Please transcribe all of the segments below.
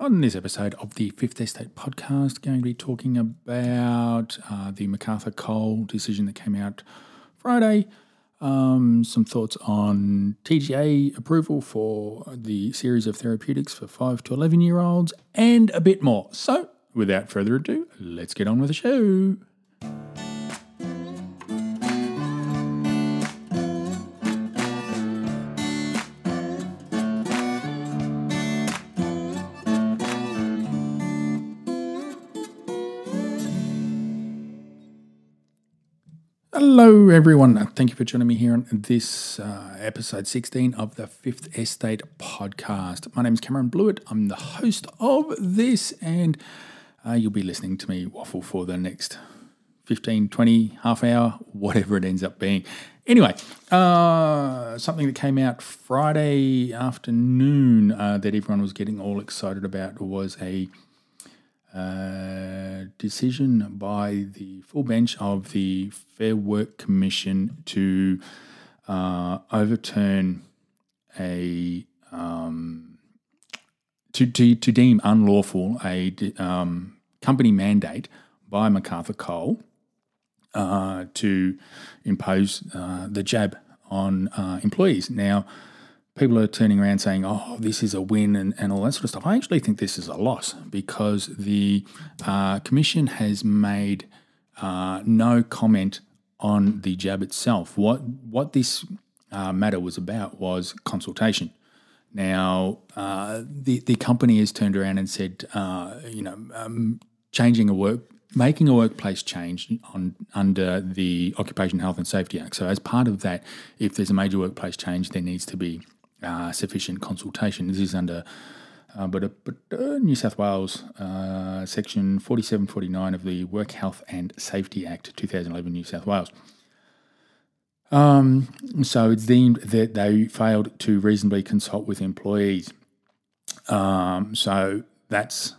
On this episode of the Fifth Estate podcast, going to be talking about uh, the MacArthur Coal decision that came out Friday, um, some thoughts on TGA approval for the series of therapeutics for 5 to 11 year olds, and a bit more. So, without further ado, let's get on with the show. Hello, everyone. Thank you for joining me here on this uh, episode 16 of the Fifth Estate podcast. My name is Cameron Blewett. I'm the host of this, and uh, you'll be listening to me waffle for the next 15, 20, half hour, whatever it ends up being. Anyway, uh, something that came out Friday afternoon uh, that everyone was getting all excited about was a uh, decision by the full bench of the Fair Work Commission to uh, overturn a um, to, to, to deem unlawful a um, company mandate by MacArthur Coal uh, to impose uh, the jab on uh, employees. Now, people are turning around saying, oh, this is a win and, and all that sort of stuff. I actually think this is a loss because the uh, Commission has made uh, no comment on the jab itself. What, what this uh, matter was about was consultation. Now, uh, the, the company has turned around and said, uh, you know, um, changing a work making a workplace change on under the Occupation Health and Safety Act. So, as part of that, if there's a major workplace change, there needs to be uh, sufficient consultation. This is under uh, but, uh, but uh, New South Wales uh, section 4749 of the Work Health and Safety Act 2011 New South Wales. Um, so it's deemed that they failed to reasonably consult with employees. Um, so that's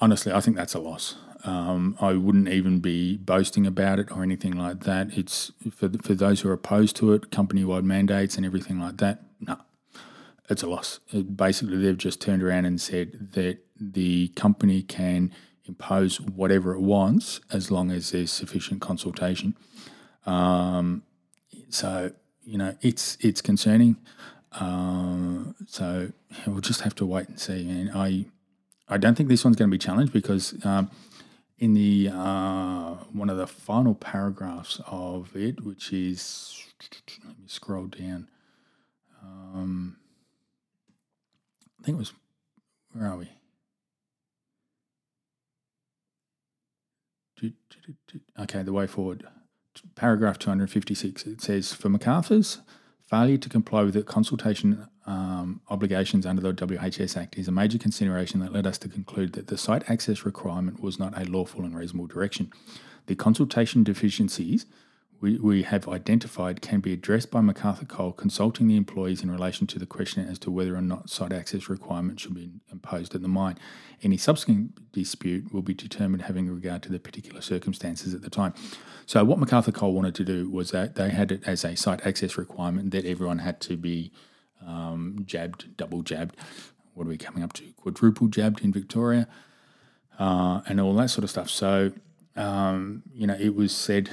honestly, I think that's a loss. Um, I wouldn't even be boasting about it or anything like that. It's for for those who are opposed to it, company wide mandates and everything like that. It's a loss. Basically, they've just turned around and said that the company can impose whatever it wants as long as there's sufficient consultation. Um, so you know, it's it's concerning. Uh, so we'll just have to wait and see. And I I don't think this one's going to be challenged because. Um, in the uh, one of the final paragraphs of it, which is let me scroll down. Um, think it was where are we? Okay, the way forward. Paragraph 256. It says For MacArthur's failure to comply with the consultation um, obligations under the WHS Act is a major consideration that led us to conclude that the site access requirement was not a lawful and reasonable direction. The consultation deficiencies we, we have identified can be addressed by MacArthur Coal consulting the employees in relation to the question as to whether or not site access requirements should be imposed at the mine. Any subsequent dispute will be determined having regard to the particular circumstances at the time. So, what MacArthur Coal wanted to do was that they had it as a site access requirement that everyone had to be um, jabbed, double jabbed. What are we coming up to? Quadruple jabbed in Victoria, uh, and all that sort of stuff. So, um, you know, it was said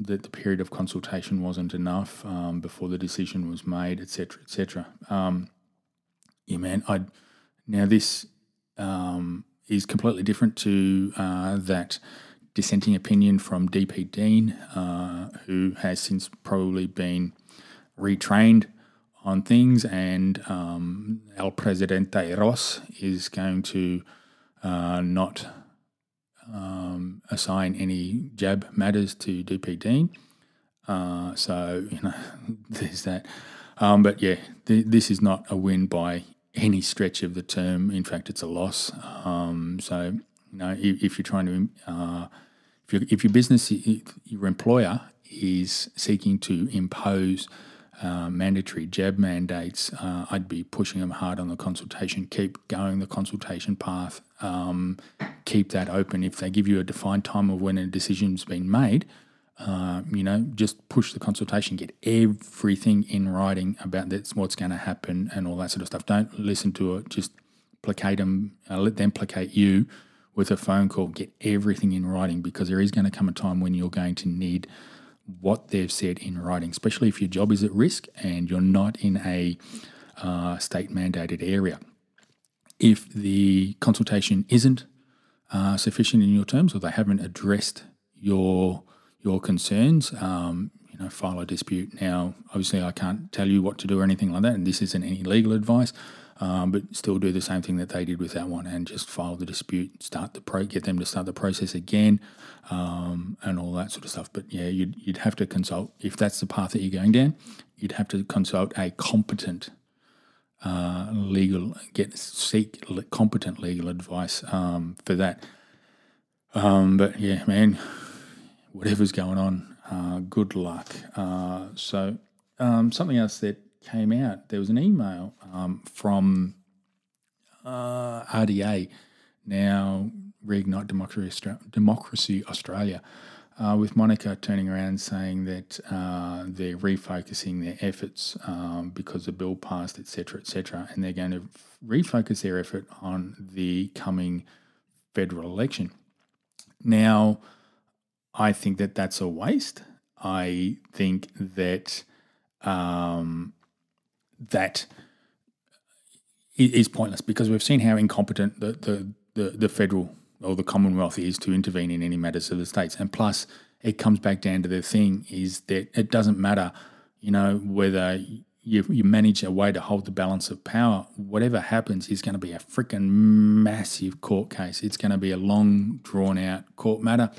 that the period of consultation wasn't enough um, before the decision was made, etc., etc. Um, yeah, man. I now this um, is completely different to uh, that dissenting opinion from DP Dean, uh, who has since probably been retrained on things, and um, El Presidente Ross is going to uh, not um, assign any jab matters to DP Dean. Uh, so, you know, there's that. Um, but yeah, th- this is not a win by any stretch of the term. In fact, it's a loss. Um, so, you know, if, if you're trying to, uh, if, if your business, your employer is seeking to impose uh, mandatory jab mandates, uh, I'd be pushing them hard on the consultation. Keep going the consultation path. Um, keep that open. If they give you a defined time of when a decision's been made, uh, you know, just push the consultation. Get everything in writing about that's what's going to happen and all that sort of stuff. Don't listen to it. Just placate them, uh, let them placate you with a phone call. Get everything in writing because there is going to come a time when you're going to need what they've said in writing, especially if your job is at risk and you're not in a uh, state mandated area. If the consultation isn't uh, sufficient in your terms or they haven't addressed your your concerns, um, you know, file a dispute. Now, obviously, I can't tell you what to do or anything like that, and this isn't any legal advice. Um, but still do the same thing that they did with that one and just file the dispute, start the pro, get them to start the process again, um, and all that sort of stuff. But yeah, you'd, you'd have to consult if that's the path that you're going down. You'd have to consult a competent uh, legal, get seek competent legal advice um, for that. Um, but yeah, man, whatever's going on, uh, good luck. Uh, so um, something else that came out, there was an email um, from uh, RDA, now Reignite Democracy, Democracy Australia, uh, with Monica turning around saying that uh, they're refocusing their efforts um, because the bill passed, etc., etc., and they're going to refocus their effort on the coming federal election. Now, I think that that's a waste. I think that um, that is pointless because we've seen how incompetent the, the, the, the federal or the Commonwealth is to intervene in any matters of the states. And plus, it comes back down to the thing is that it doesn't matter, you know, whether you, you manage a way to hold the balance of power, whatever happens is going to be a freaking massive court case. It's going to be a long, drawn out court matter.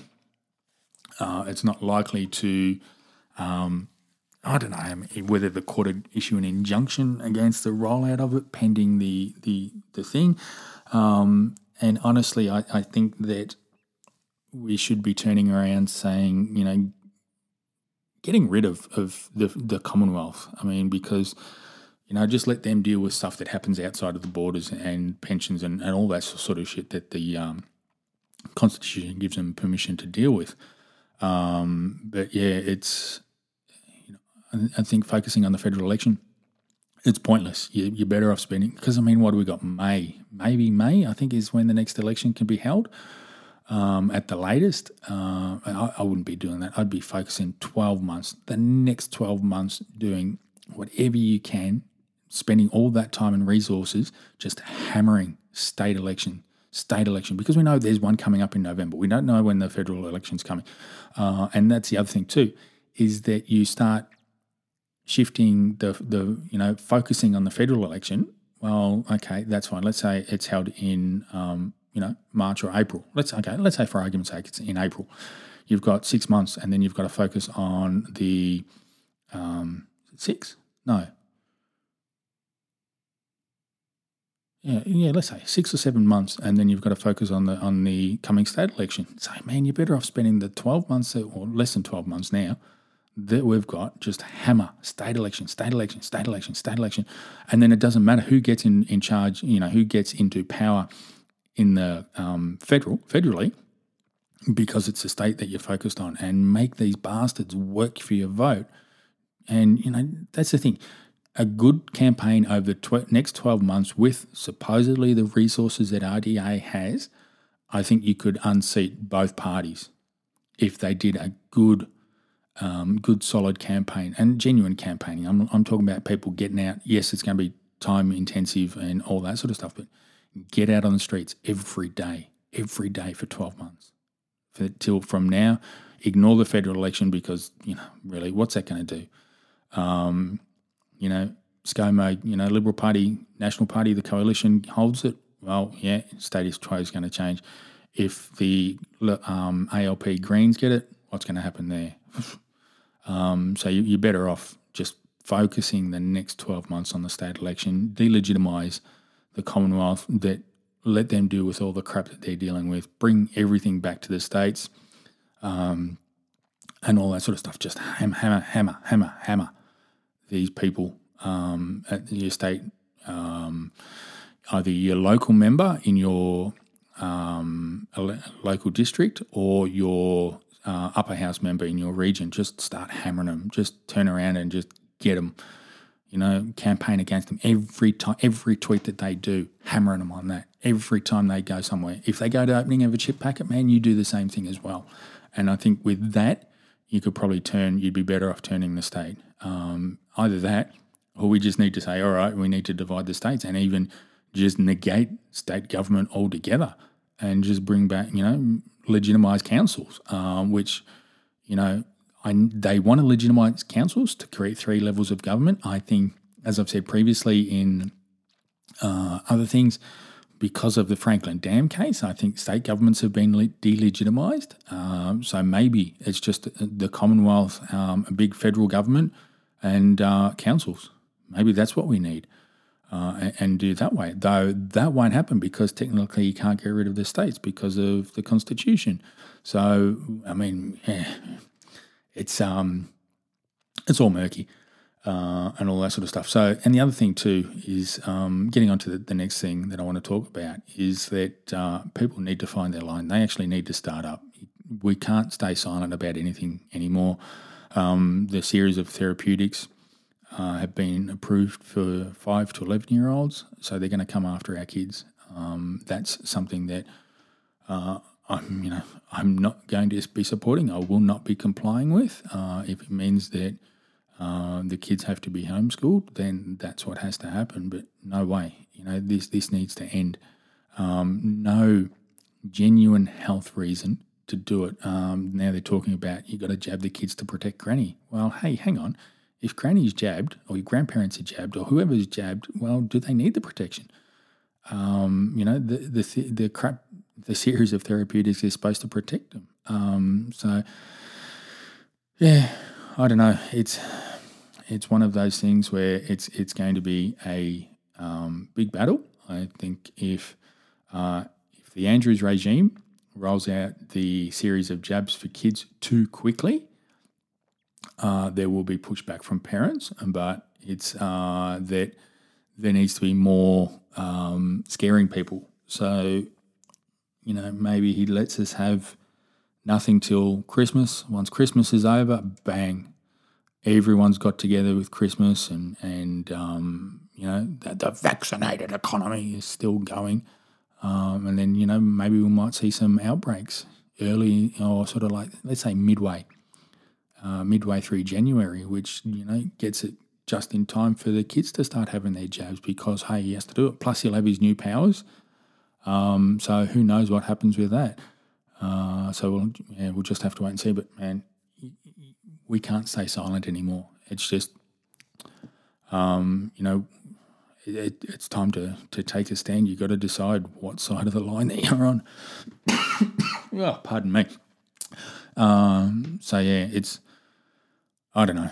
Uh, it's not likely to um, I don't know whether the court would issue an injunction against the rollout of it pending the the the thing. Um, and honestly, I, I think that we should be turning around saying, you know, getting rid of, of the, the Commonwealth. I mean, because, you know, just let them deal with stuff that happens outside of the borders and pensions and, and all that sort of shit that the um, Constitution gives them permission to deal with. Um, but yeah, it's you know, I think focusing on the federal election, it's pointless. You, are better off spending because I mean, what do we got? May, maybe May. I think is when the next election can be held. Um, at the latest, uh, I, I, wouldn't be doing that. I'd be focusing 12 months, the next 12 months, doing whatever you can, spending all that time and resources just hammering state election, state election, because we know there's one coming up in November. We don't know when the federal election's coming. Uh, and that's the other thing, too, is that you start shifting the the you know focusing on the federal election. Well, okay, that's fine. Let's say it's held in um, you know March or April. Let's okay, let's say for argument's sake it's in April. You've got six months, and then you've got to focus on the um, six. No. Yeah, yeah. Let's say six or seven months, and then you've got to focus on the on the coming state election. Say, man, you're better off spending the twelve months or less than twelve months now that we've got just hammer state election, state election, state election, state election, and then it doesn't matter who gets in, in charge, you know, who gets into power in the um, federal federally, because it's a state that you're focused on, and make these bastards work for your vote. And you know that's the thing. A good campaign over the tw- next 12 months with supposedly the resources that RDA has, I think you could unseat both parties if they did a good um, good, solid campaign and genuine campaigning. I'm, I'm talking about people getting out. Yes, it's going to be time intensive and all that sort of stuff, but get out on the streets every day, every day for 12 months. For, till from now, ignore the federal election because, you know, really, what's that going to do? Um, you know, ScoMo, you know, Liberal Party, National Party, the coalition holds it. Well, yeah, status quo is going to change. If the um, ALP Greens get it, what's going to happen there? Um, so you, are better off just focusing the next 12 months on the state election, delegitimise the Commonwealth, that let them deal with all the crap that they're dealing with, bring everything back to the states, um, and all that sort of stuff. Just hammer, hammer, hammer, hammer, hammer these people um, at your state, um, either your local member in your um, local district or your uh, upper house member in your region, just start hammering them. Just turn around and just get them. you know, campaign against them every time, every tweet that they do, hammering them on that every time they go somewhere. If they go to opening of a chip packet, man, you do the same thing as well. And I think with that, you could probably turn, you'd be better off turning the state. Um, either that, or we just need to say, all right, we need to divide the states and even just negate state government altogether and just bring back, you know, legitimize councils, um, which, you know, I, they want to legitimize councils to create three levels of government. I think, as I've said previously in uh, other things, because of the Franklin Dam case, I think state governments have been delegitimised. Um, so maybe it's just the Commonwealth, um, a big federal government, and uh, councils. Maybe that's what we need. Uh, and, do that way. Though that won't happen because technically you can't get rid of the states because of the constitution. So I mean, yeah, it's um, it's all murky uh, and all that sort of stuff. So, and the other thing too is um, getting on to the, the, next thing that I want to talk about is that uh, people need to find their line. They actually need to start up. We can't stay silent about anything anymore. Um, the series of therapeutics uh, have been approved for five to eleven year olds, so they're going to come after our kids. Um, that's something that uh, I'm, you know, I'm not going to be supporting. I will not be complying with uh, if it means that uh, the kids have to be homeschooled, then that's what has to happen. But no way, you know, this this needs to end. Um, no genuine health reason to do it. Um, now they're talking about you got to jab the kids to protect granny. Well, hey, hang on. If granny's jabbed, or your grandparents are jabbed, or whoever's jabbed, well, do they need the protection? Um, you know, the the the crap, the series of therapeutics is supposed to protect them. Um, so, yeah, I don't know. It's it's one of those things where it's it's going to be a um, big battle. I think if uh, if the Andrews regime rolls out the series of jabs for kids too quickly, uh, there will be pushback from parents. But it's uh, that there needs to be more um, scaring people. So you know maybe he lets us have nothing till Christmas. Once Christmas is over, bang, everyone's got together with Christmas, and and um, you know the, the, vaccinated economy is still going, um, and then you know maybe we might see some outbreaks early or sort of like let's say midway, uh, midway through January, which you know gets it just in time for the kids to start having their jabs because hey he has to do it. Plus he'll have his new powers. Um, so who knows what happens with that? Uh, so we'll, yeah, we'll just have to wait and see. But man, we can't stay silent anymore. It's just, um, you know, it, it's time to, to take a stand. You've got to decide what side of the line that you're on. oh, pardon me. Um, so yeah, it's I don't know.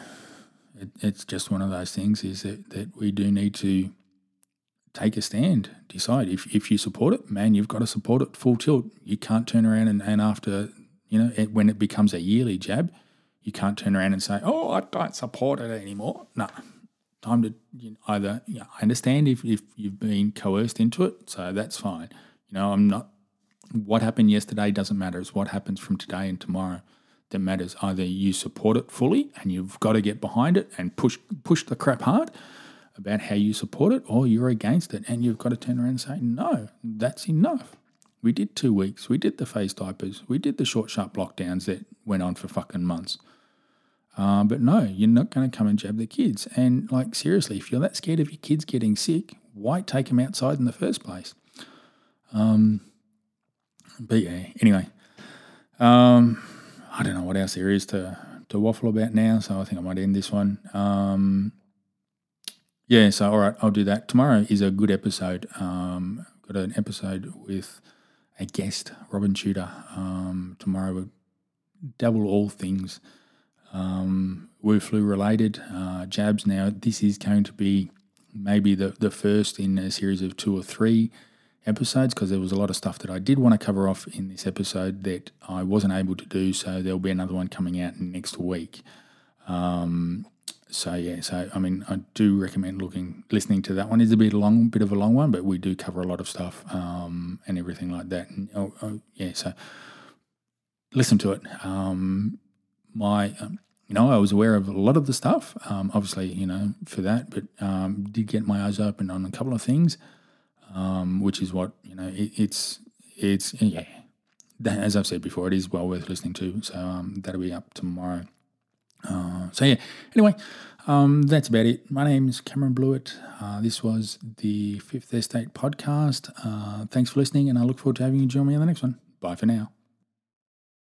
It, it's just one of those things. Is that that we do need to take a stand, decide if if you support it, man, you've got to support it full tilt. You can't turn around and, and after you know it, when it becomes a yearly jab, you can't turn around and say, "Oh, I don't support it anymore." No, time to you know, either. You know, I understand if, if you've been coerced into it, so that's fine. You know, I'm not. What happened yesterday doesn't matter. It's what happens from today and tomorrow that matters. Either you support it fully and you've got to get behind it and push push the crap hard about how you support it, or you're against it and you've got to turn around and say, "No, that's enough." We did two weeks. We did the face diapers. We did the short, sharp lockdowns that went on for fucking months. Uh, but no, you're not going to come and jab the kids. And like seriously, if you're that scared of your kids getting sick, why take them outside in the first place? Um, but yeah, anyway, um, I don't know what else there is to to waffle about now, so I think I might end this one. Um, yeah, so all right, I'll do that. Tomorrow is a good episode. Um, got an episode with a guest, Robin Tudor. Um, tomorrow we'll double all things um, Wu flu related uh, jabs. Now, this is going to be maybe the, the first in a series of two or three episodes because there was a lot of stuff that I did want to cover off in this episode that I wasn't able to do. So there'll be another one coming out next week. Um, so yeah, so I mean, I do recommend looking, listening to that one. It's a bit long, bit of a long one, but we do cover a lot of stuff um, and everything like that. And oh, oh, yeah, so listen to it. Um, my um, you know, I was aware of a lot of the stuff, um, obviously, you know, for that, but um, did get my eyes open on a couple of things, um, which is what, you know, it, it's, it's, yeah, as I've said before, it is well worth listening to. So um, that'll be up tomorrow. Uh, so yeah, anyway, um, that's about it. My name is Cameron Blewett. Uh, this was the Fifth Estate podcast. Uh, thanks for listening, and I look forward to having you join me on the next one. Bye for now.